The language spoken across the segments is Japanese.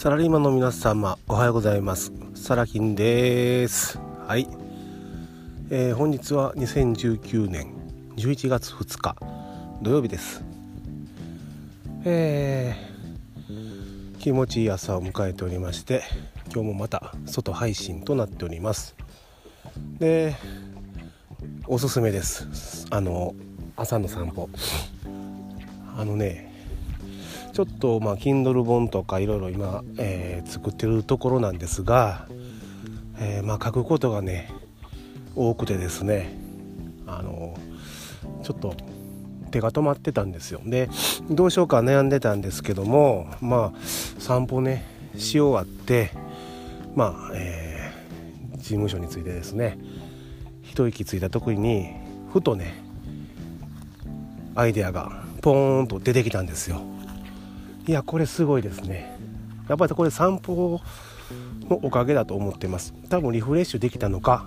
サラリーマンの皆様おはようございます。サラキンです。はい、えー、本日は2019年11月2日土曜日です。えー、気持ちいい朝を迎えておりまして今日もまた外配信となっております。でおすすめです。あの朝の散歩。あのねちょっとまあ Kindle 本とかいろいろ今、え、作ってるところなんですが、え、まあ書くことがね多くてですねあのちょっと手が止まってたんですよ。でどうしようか悩んでたんですけどもまあ散歩ねし終わってまあ、え、事務所についてですね一息ついた時にふとねアイデアがポーンと出てきたんですよ。いやこれすごいですね。やっぱりこれ散歩のおかげだと思ってます。多分リフレッシュできたのか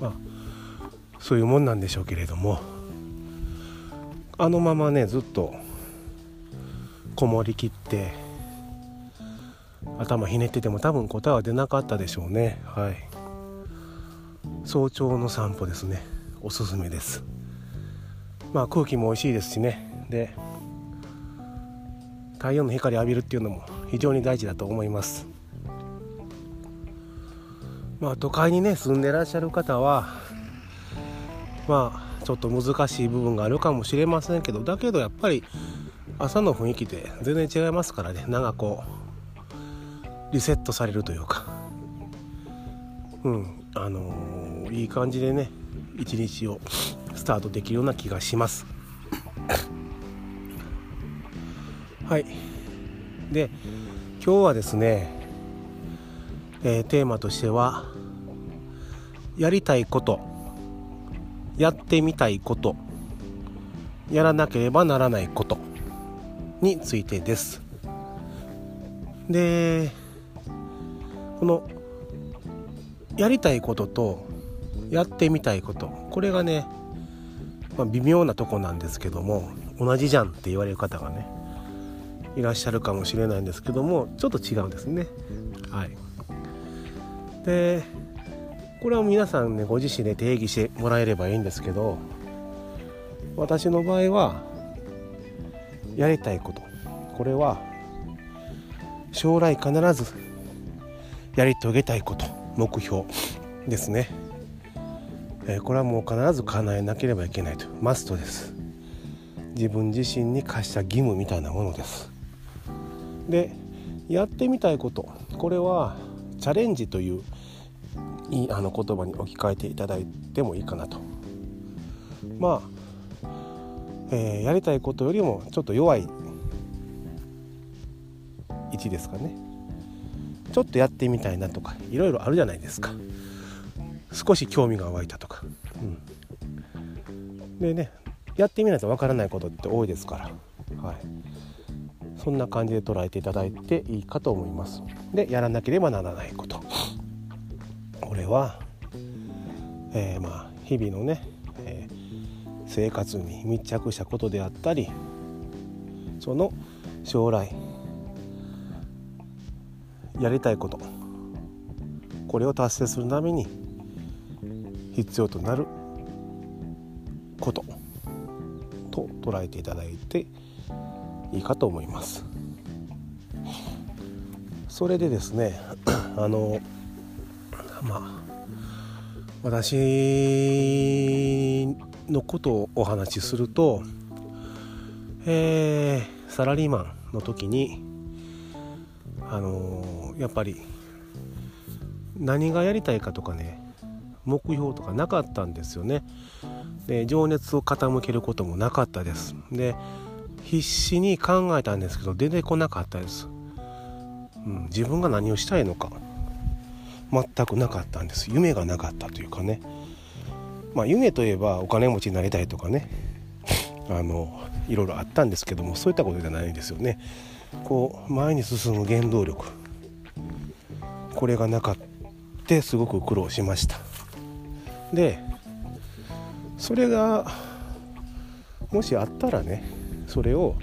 まあそういうもんなんでしょうけれども。あのままねずっとこもりきって頭ひねってても多分答えは出なかったでしょうね。はい。早朝の散歩ですね。おすすめです。まあ空気も美味しいですしね。で太陽の光浴びるっていうのも非常に大事だと思います。まあ都会にね住んでらっしゃる方はまあちょっと難しい部分があるかもしれませんけどだけどやっぱり朝の雰囲気って全然違いますからねなんかこうリセットされるというか。うんあのー、いい感じでね一日をスタートできるような気がします。はい。で今日はですね、えー、テーマとしてはやりたいことやってみたいことやらなければならないことについてです。でこのやりたいこととやってみたいことこれがね、まあ、微妙なとこなんですけども同じじゃんって言われる方がねいらっしゃるかもしれないんですけどもちょっと違うんですね。はい、でこれは皆さんねご自身で定義してもらえればいいんですけど私の場合はやりたいこと。これは将来必ずやり遂げたいこと。目標。ですね、えー、これはもう必ず叶えなければいけないとマストです。自分自身に課した義務みたいなものです。でやってみたいことこれはチャレンジといういいあの言葉に置き換えていただいてもいいかなと。まあ、えー、やりたいことよりもちょっと弱い位置ですかね。ちょっとやってみたいなとかいろいろあるじゃないですか。少し興味が湧いたとか、うん、でねやってみないとわからないことって多いですから、はい、そんな感じで捉えていただいていいかと思います。でやらなければならないこと。これは、えー、まあ日々のね、えー、生活に密着したことであったりその将来やりたいことこれを達成するために必要となることと捉えていただいていいかと思います。それでですね あのまあ私のことをお話しするとえー、サラリーマンの時にあのやっぱり何がやりたいかとかね目標とかなかったんですよね。で情熱を傾けることもなかったです。で必死に考えたんですけど出てこなかったです、うん、自分が何をしたいのか。全くなかったんです。夢がなかったというかね。まあ夢といえばお金持ちになりたいとかね。あのいろいろあったんですけどもそういったことじゃないんですよね。こう前に進む原動力。これがなかってすごく苦労しました。でそれがもしあったらねそれを、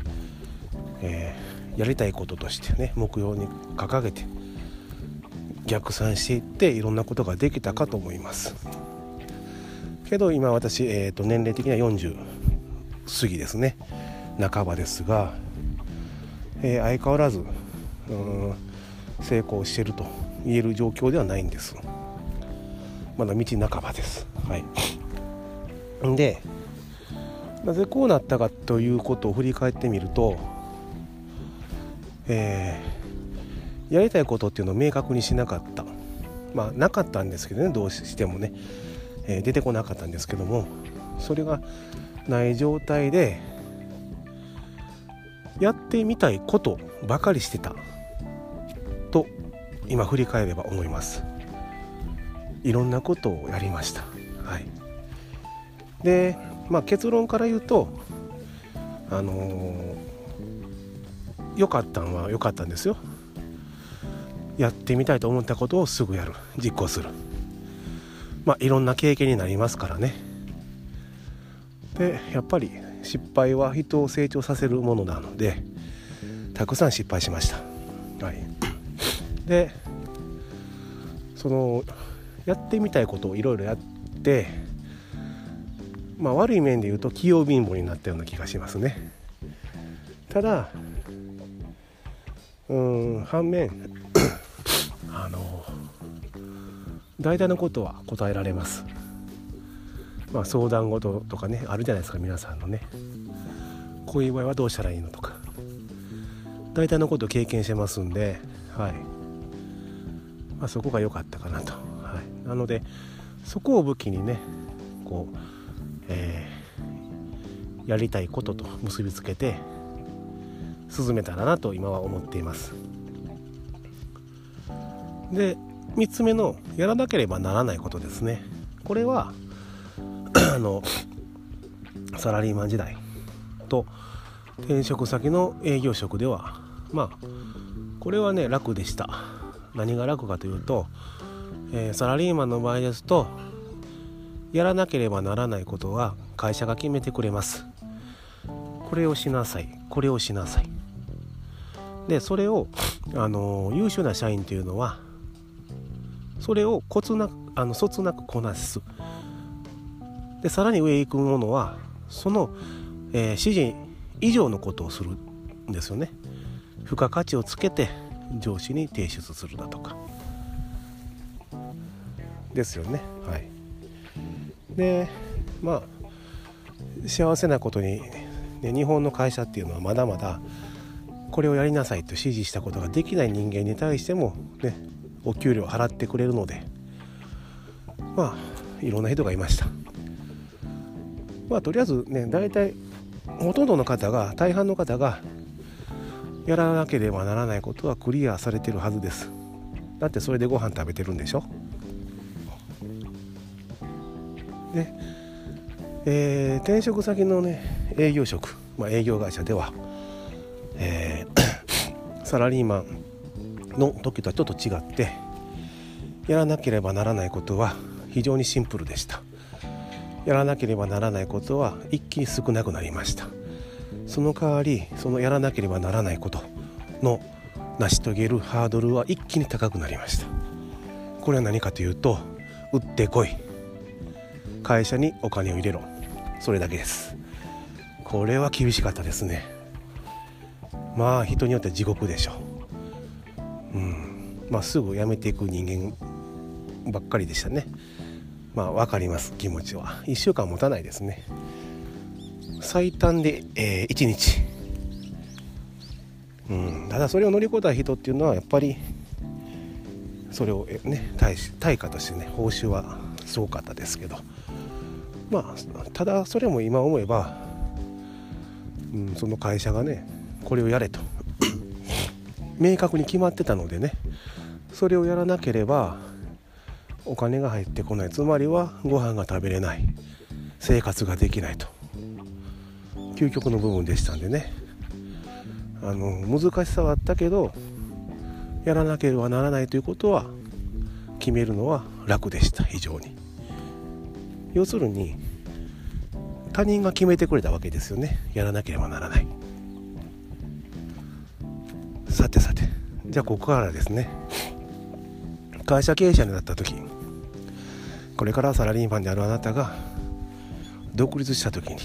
えやりたいこととしてね目標に掲げて逆算していっていろんなことができたかと思います。けど今私、えーと、年齢的には40過ぎですね。半ばですが、えー、相変わらずうん成功していると言える状況ではないんです。まだ道半ばです。はい。でなぜこうなったかということを振り返ってみるとえー、やりたいことっていうのを明確にしなかった。まあなかったんですけどねどうしてもね、えー、出てこなかったんですけどもそれがない状態でやってみたいことばかりしてた。と今振り返れば思います。いろんなことをやりました。はい。でまあ結論から言うとあのーかったんは良かったんですよ。やってみたいと思ったことをすぐやる。実行する。まあいろんな経験になりますからね。でやっぱり失敗は人を成長させるものなのでたくさん失敗しました。はい。でそのやってみたいことをいろいろやってまあ悪い面で言うと器用貧乏になったような気がしますね。ただうん反面 あの大体のことは答えられます。まあ相談事とかねあるじゃないですか皆さんのね。こういう場合はどうしたらいいのとか。大体のこと経験してますんではい、まあ、そこが良かったかなと、はい、なのでそこを武器にねこう、えー、やりたいことと結びつけて進めたらなと今は思っています。で3つ目のやらなければならないことですね。これは あのサラリーマン時代と転職先の営業職ではまあこれはね楽でした。何が楽かというと、えー、サラリーマンの場合ですとやらなければならないことは会社が決めてくれます。これをしなさい。これをしなさい。でそれをあの優秀な社員というのはそれをコツなくあのそつなくこなす。でさらに上へ行くものはその、えー、指示以上のことをするんですよね。付加価値をつけて上司に提出するだとか。ですよね。はい。でまあ幸せなことに、ね、日本の会社っていうのはまだまだこれをやりなさいと指示したことができない人間に対してもねお給料払ってくれるのでまあいろんな人がいました。まあとりあえずね大体ほとんどの方が大半の方がやらなければならないことはクリアされてるはずです。だってそれでご飯食べてるんでしょ？で、えー、転職先のね営業職、まあ、営業会社ではえー、サラリーマンの時とはちょっと違ってやらなければならないことは非常にシンプルでした。やらなければならないことは一気に少なくなりました。その代わりそのやらなければならないことの成し遂げるハードルは一気に高くなりました。これは何かというと売ってこい。会社にお金を入れろ。それだけです。これは厳しかったですね。まあ人によっては地獄でしょ。う、うん。まあ、すぐ辞めていく人間ばっかりでしたね。まあ分かります気持ちは。1週間持たないですね。最短で、えー、1日。うん。ただそれを乗り越えた人っていうのはやっぱりそれをね対対価としてね報酬はすごかったですけど。まあただそれも今思えば、うん、その会社がねこれをやれと。明確に決まってたのでねそれをやらなければお金が入ってこない。つまりはご飯が食べれない。生活ができないと。究極の部分でしたんでね。あの難しさはあったけどやらなければならないということは決めるのは楽でした。非常に。要するに他人が決めてくれたわけですよね。やらなければならない。さてさて。じゃあここからですね。会社経営者になった時これからサラリーマンであるあなたが独立した時に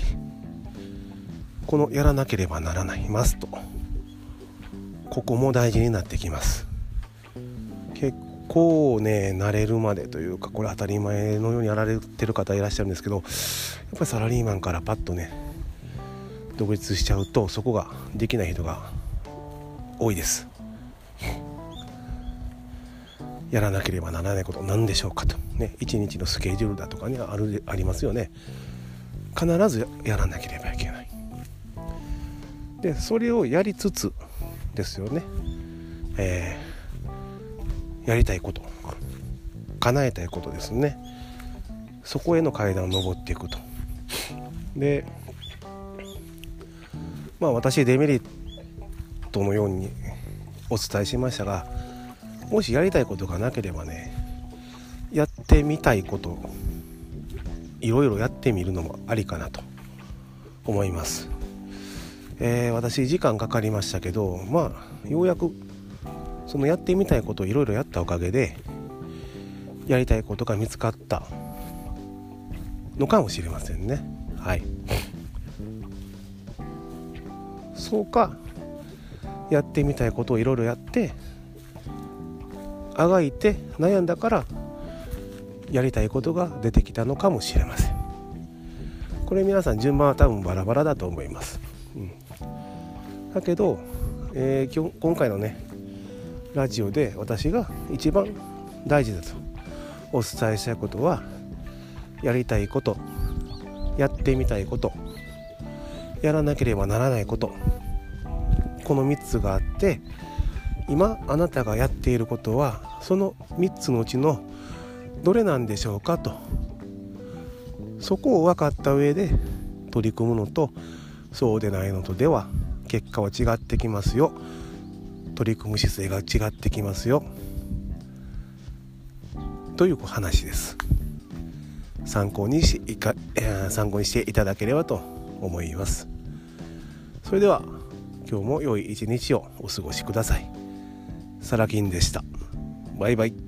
このやらなければならないマスト。ここも大事になってきます。結構ね慣れるまでというかこれ当たり前のようにやられてる方いらっしゃるんですけどやっぱりサラリーマンからパッとね独立しちゃうとそこができない人が多いです。やらなければならないこと何でしょうかと。ね一日のスケジュールだとかにあるありますよね。必ずやらなければいけない。でそれをやりつつですよね、えー、やりたいこと叶えたいことですね。そこへの階段を上っていくと。でまあ私デメリットのようにお伝えしましたがもしやりたいことがなければねやってみたいこといろいろやってみるのもありかなと思います、えー、私時間かかりましたけどまあようやくそのやってみたいことをいろいろやったおかげでやりたいことが見つかったのかもしれませんね。はい。そうか。やってみたいことをいろいろやってあがいて悩んだからやりたいことが出てきたのかもしれません。これ皆さん順番は多分バラバラだと思います、うん、だけど、えー、今日今回のねラジオで私が一番大事だとお伝えしたいことはやりたいことやってみたいことやらなければならないことこの3つがあって今あなたがやっていることはその3つのうちのどれなんでしょうかと。そこを分かった上で取り組むのとそうでないのとでは結果は違ってきますよ。取り組む姿勢が違ってきますよ。という話です。参考にしいか、え、参考にしていただければと思います。それでは今日も良い一日をお過ごしください。サラキンでした。バイバイ。